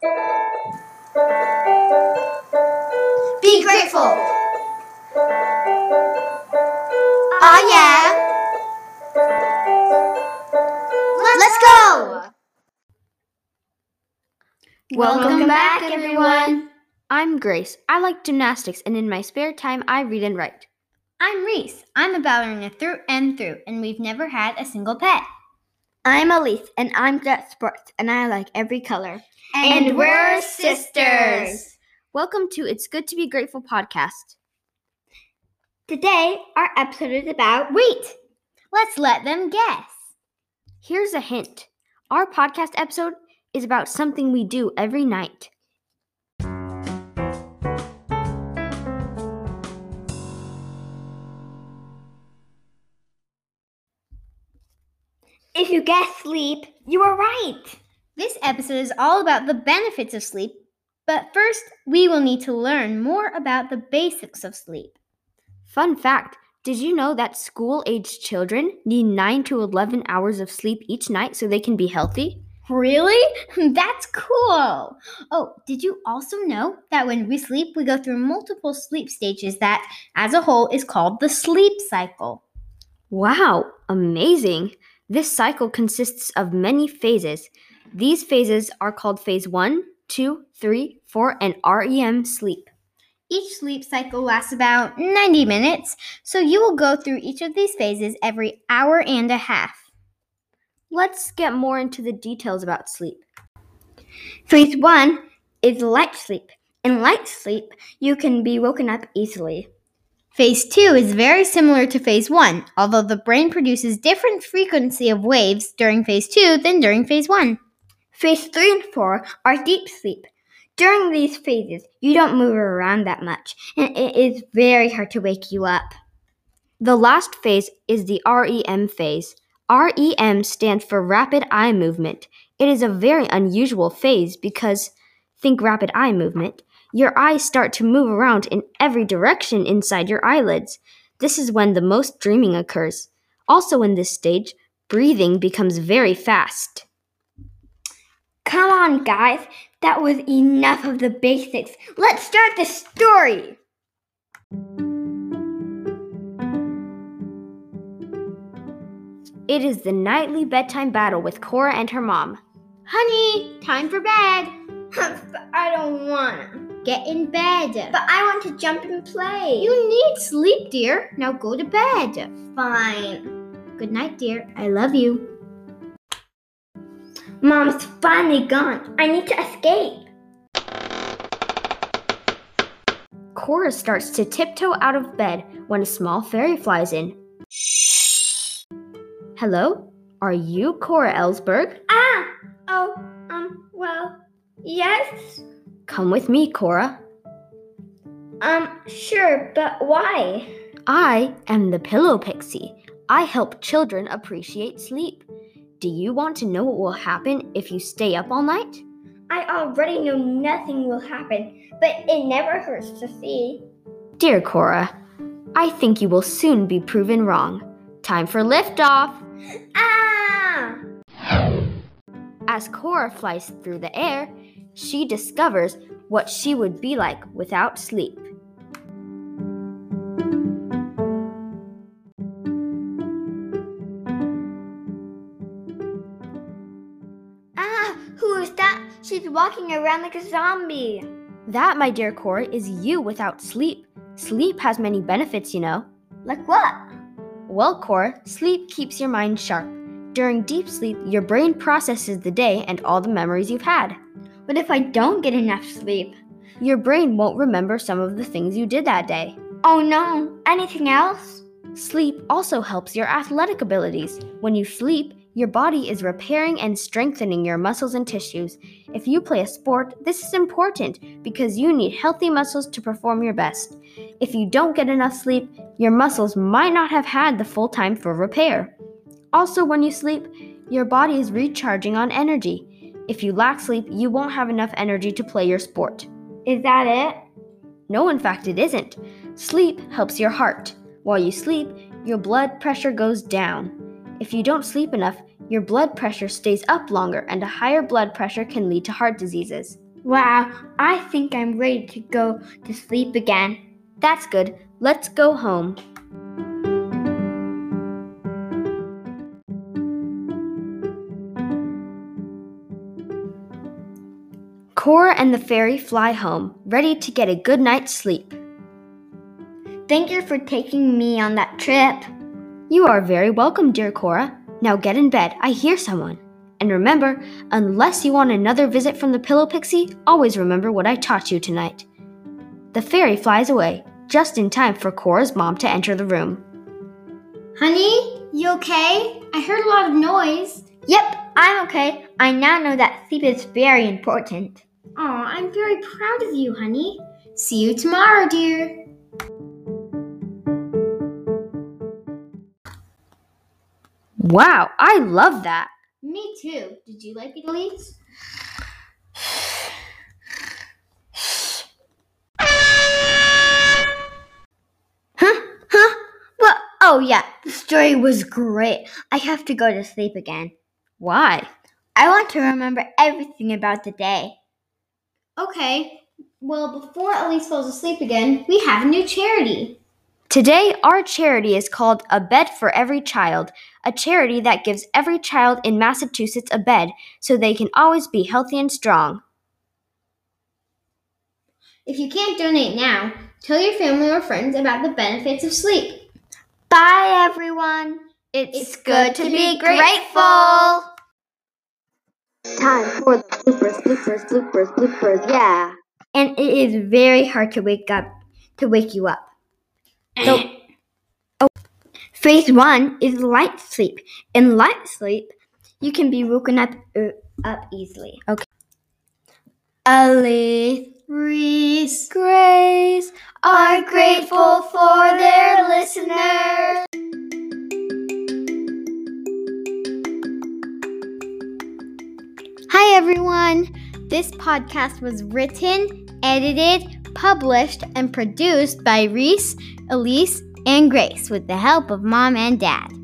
Be grateful. Oh yeah. Let's go. Welcome back, everyone. I'm Grace. I like gymnastics, and in my spare time, I read and write. I'm Reese. I'm a ballerina through and through, and we've never had a single pet. I'm Elise, and I'm good at sports, and I like every color. And we're sisters. Welcome to It's Good to Be Grateful podcast. Today, our episode is about Wait, let's let them guess. Here's a hint our podcast episode is about something we do every night. If you guess sleep, you are right. This episode is all about the benefits of sleep, but first, we will need to learn more about the basics of sleep. Fun fact Did you know that school aged children need 9 to 11 hours of sleep each night so they can be healthy? Really? That's cool. Oh, did you also know that when we sleep, we go through multiple sleep stages that, as a whole, is called the sleep cycle? Wow, amazing! This cycle consists of many phases. These phases are called phase 1, 2, 3, 4, and REM sleep. Each sleep cycle lasts about 90 minutes, so you will go through each of these phases every hour and a half. Let's get more into the details about sleep. Phase one is light sleep. In light sleep, you can be woken up easily. Phase 2 is very similar to phase 1, although the brain produces different frequency of waves during phase 2 than during phase 1. Phase three and four are deep sleep. During these phases, you don't move around that much, and it is very hard to wake you up. The last phase is the REM phase. REM stands for rapid eye movement. It is a very unusual phase because, think rapid eye movement, your eyes start to move around in every direction inside your eyelids. This is when the most dreaming occurs. Also, in this stage, breathing becomes very fast. Come on, guys. That was enough of the basics. Let's start the story. It is the nightly bedtime battle with Cora and her mom. Honey, time for bed. I don't want. Get in bed. But I want to jump and play. you need sleep, dear. Now go to bed. fine. Good night, dear. I love you. Mom's finally gone. I need to escape. Cora starts to tiptoe out of bed when a small fairy flies in. Hello? Are you Cora Ellsberg? Ah! Oh, um, well, yes. Come with me, Cora. Um, sure, but why? I am the Pillow Pixie. I help children appreciate sleep. Do you want to know what will happen if you stay up all night? I already know nothing will happen, but it never hurts to see. Dear Cora, I think you will soon be proven wrong. Time for liftoff! Ah! As Cora flies through the air, she discovers what she would be like without sleep. Ah, who is that? She's walking around like a zombie. That, my dear Cora, is you without sleep. Sleep has many benefits, you know. Like what? Well, Cora, sleep keeps your mind sharp. During deep sleep, your brain processes the day and all the memories you've had. What if I don't get enough sleep? Your brain won't remember some of the things you did that day. Oh no, anything else? Sleep also helps your athletic abilities. When you sleep, your body is repairing and strengthening your muscles and tissues. If you play a sport, this is important because you need healthy muscles to perform your best. If you don't get enough sleep, your muscles might not have had the full time for repair. Also, when you sleep, your body is recharging on energy. If you lack sleep, you won't have enough energy to play your sport. Is that it? No, in fact, it isn't. Sleep helps your heart. While you sleep, your blood pressure goes down. If you don't sleep enough, your blood pressure stays up longer, and a higher blood pressure can lead to heart diseases. Wow, I think I'm ready to go to sleep again. That's good. Let's go home. Cora and the fairy fly home, ready to get a good night's sleep. Thank you for taking me on that trip. You are very welcome, dear Cora. Now get in bed. I hear someone. And remember, unless you want another visit from the Pillow Pixie, always remember what I taught you tonight. The fairy flies away, just in time for Cora's mom to enter the room. Honey, you okay? I heard a lot of noise. Yep, I'm okay. I now know that sleep is very important. Aw, I'm very proud of you, honey. See you tomorrow, dear. Wow, I love that. Me too. Did you like it, Elise? Huh? Huh? Well, oh yeah, the story was great. I have to go to sleep again. Why? I want to remember everything about the day. Okay. Well, before Elise falls asleep again, we have a new charity. Today, our charity is called A Bed for Every Child, a charity that gives every child in Massachusetts a bed so they can always be healthy and strong. If you can't donate now, tell your family or friends about the benefits of sleep. Bye, everyone. It's, good to be grateful. Time for the bloopers, bloopers, bloopers, bloopers, yeah. And it is very hard to wake up, to wake you up. So, oh, phase one is light sleep. In light sleep, you can be woken up uh, up easily. Okay. Elise, Reese, Grace, Are grateful for their listeners. Hi, everyone. This podcast was written, edited, published, and produced by Reese, Elise, and Grace with the help of mom and dad.